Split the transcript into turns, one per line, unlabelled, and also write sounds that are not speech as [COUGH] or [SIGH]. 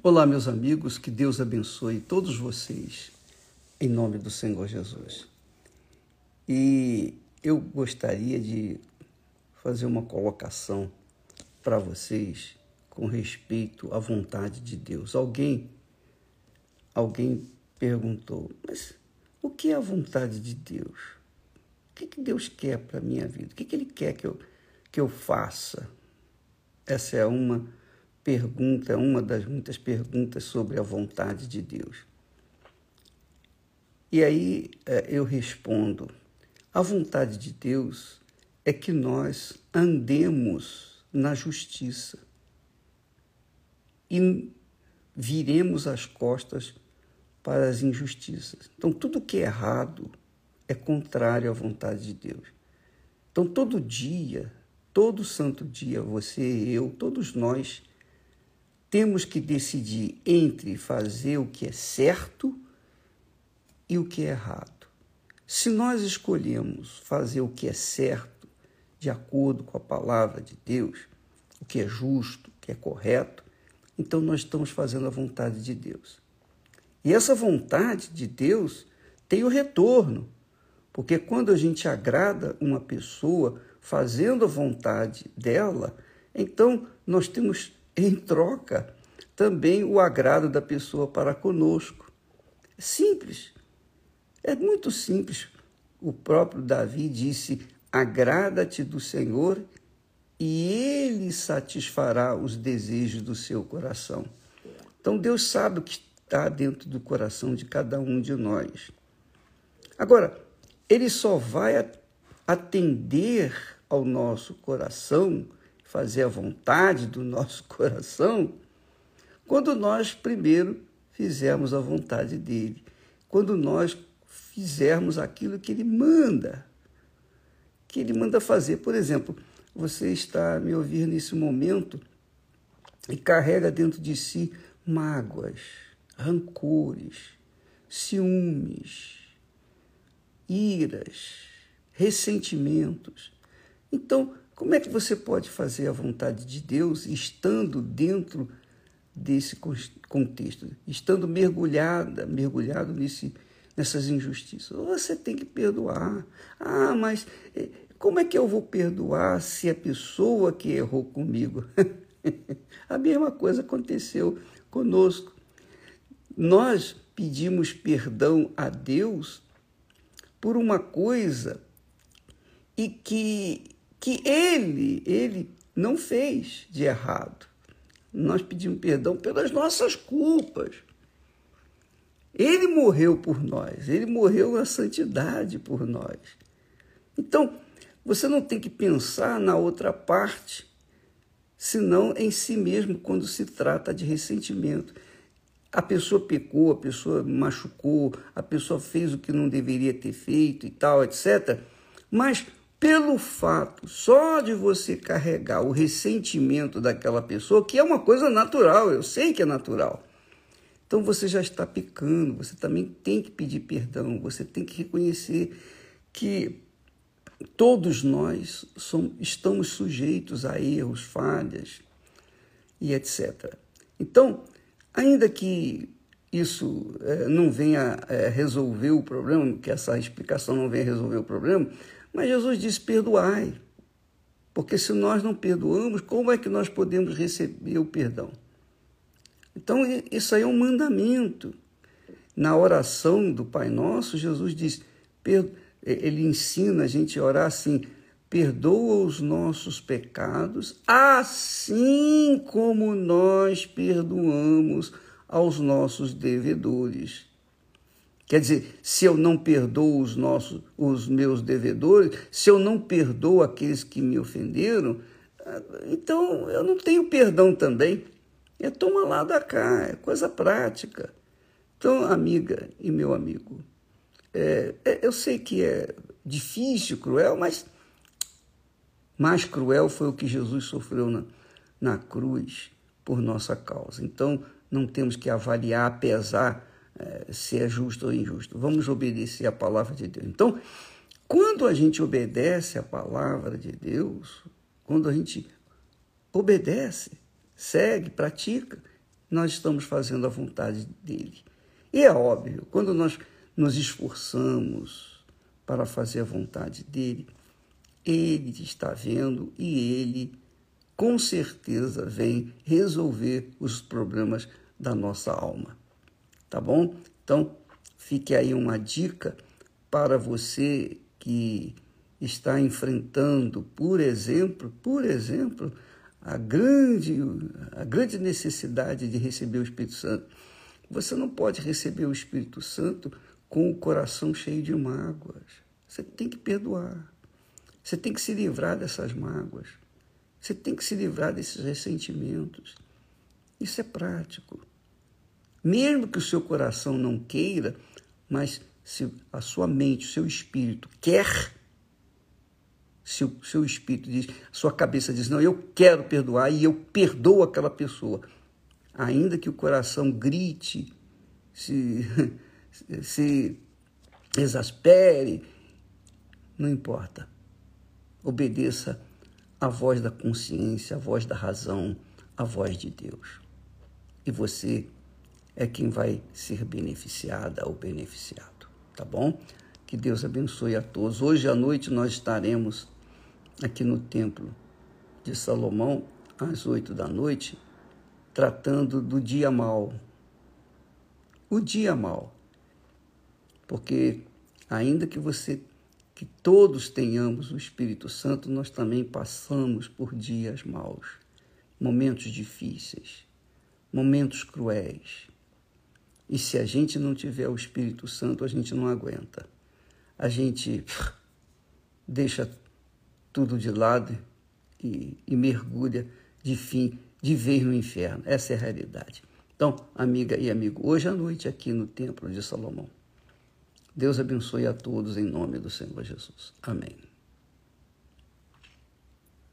Olá, meus amigos, que Deus abençoe todos vocês, em nome do Senhor Jesus. E eu gostaria de fazer uma colocação para vocês com respeito à vontade de Deus. Alguém, alguém perguntou, mas o que é a vontade de Deus? O que, que Deus quer para minha vida? O que, que Ele quer que eu, que eu faça? Essa é uma pergunta, uma das muitas perguntas sobre a vontade de Deus. E aí é, eu respondo: a vontade de Deus é que nós andemos na justiça e viremos as costas para as injustiças. Então, tudo que é errado é contrário à vontade de Deus. Então, todo dia, todo santo dia, você, eu, todos nós temos que decidir entre fazer o que é certo e o que é errado. Se nós escolhemos fazer o que é certo, de acordo com a palavra de Deus, o que é justo, o que é correto, então nós estamos fazendo a vontade de Deus. E essa vontade de Deus tem o retorno, porque quando a gente agrada uma pessoa fazendo a vontade dela, então nós temos em troca também o agrado da pessoa para conosco. Simples, é muito simples. O próprio Davi disse: Agrada-te do Senhor e ele satisfará os desejos do seu coração. Então Deus sabe o que está dentro do coração de cada um de nós. Agora, ele só vai atender ao nosso coração fazer a vontade do nosso [LAUGHS] coração, quando nós primeiro fizermos a vontade dele, quando nós fizermos aquilo que ele manda, que ele manda fazer. Por exemplo, você está me ouvir nesse momento e carrega dentro de si mágoas, rancores, ciúmes, iras, ressentimentos. Então, como é que você pode fazer a vontade de Deus estando dentro desse contexto, estando mergulhada, mergulhado nesse, nessas injustiças? Você tem que perdoar. Ah, mas eh, como é que eu vou perdoar se a pessoa que errou comigo? [LAUGHS] a mesma coisa aconteceu conosco. Nós pedimos perdão a Deus por uma coisa e que que ele, ele não fez de errado. Nós pedimos perdão pelas nossas culpas. Ele morreu por nós, ele morreu na santidade por nós. Então, você não tem que pensar na outra parte, senão em si mesmo quando se trata de ressentimento. A pessoa pecou, a pessoa machucou, a pessoa fez o que não deveria ter feito e tal, etc. Mas pelo fato só de você carregar o ressentimento daquela pessoa, que é uma coisa natural, eu sei que é natural. Então você já está pecando, você também tem que pedir perdão, você tem que reconhecer que todos nós somos, estamos sujeitos a erros, falhas e etc. Então, ainda que isso é, não venha é, resolver o problema, que essa explicação não venha resolver o problema, mas Jesus disse: perdoai. Porque se nós não perdoamos, como é que nós podemos receber o perdão? Então, isso aí é um mandamento. Na oração do Pai Nosso, Jesus diz, ele ensina a gente a orar assim: perdoa os nossos pecados, assim como nós perdoamos aos nossos devedores. Quer dizer, se eu não perdoo os nossos, os meus devedores, se eu não perdoo aqueles que me ofenderam, então eu não tenho perdão também. É toma lá da cá, é coisa prática. Então, amiga e meu amigo, é, é, eu sei que é difícil, cruel, mas mais cruel foi o que Jesus sofreu na, na cruz por nossa causa. Então, não temos que avaliar, apesar é, se é justo ou injusto. Vamos obedecer a palavra de Deus. Então, quando a gente obedece a palavra de Deus, quando a gente obedece, segue, pratica, nós estamos fazendo a vontade dele. E é óbvio, quando nós nos esforçamos para fazer a vontade dele, ele está vendo e ele com certeza vem resolver os problemas da nossa alma. Tá bom? Então, fique aí uma dica para você que está enfrentando, por exemplo, por exemplo, a grande, a grande necessidade de receber o Espírito Santo. Você não pode receber o Espírito Santo com o coração cheio de mágoas. Você tem que perdoar. Você tem que se livrar dessas mágoas. Você tem que se livrar desses ressentimentos. Isso é prático. Mesmo que o seu coração não queira, mas se a sua mente, o seu espírito quer, se o seu espírito diz, a sua cabeça diz, não, eu quero perdoar e eu perdoo aquela pessoa, ainda que o coração grite, se, [LAUGHS] se exaspere, não importa. Obedeça à voz da consciência, à voz da razão, à voz de Deus. E você é quem vai ser beneficiada ou beneficiado, tá bom? Que Deus abençoe a todos. Hoje à noite nós estaremos aqui no Templo de Salomão, às oito da noite, tratando do dia mal. O dia mal. Porque, ainda que você, que todos tenhamos o Espírito Santo, nós também passamos por dias maus, momentos difíceis, momentos cruéis. E se a gente não tiver o Espírito Santo, a gente não aguenta. A gente deixa tudo de lado e, e mergulha de fim, de vez no inferno. Essa é a realidade. Então, amiga e amigo, hoje à noite aqui no Templo de Salomão. Deus abençoe a todos em nome do Senhor Jesus. Amém.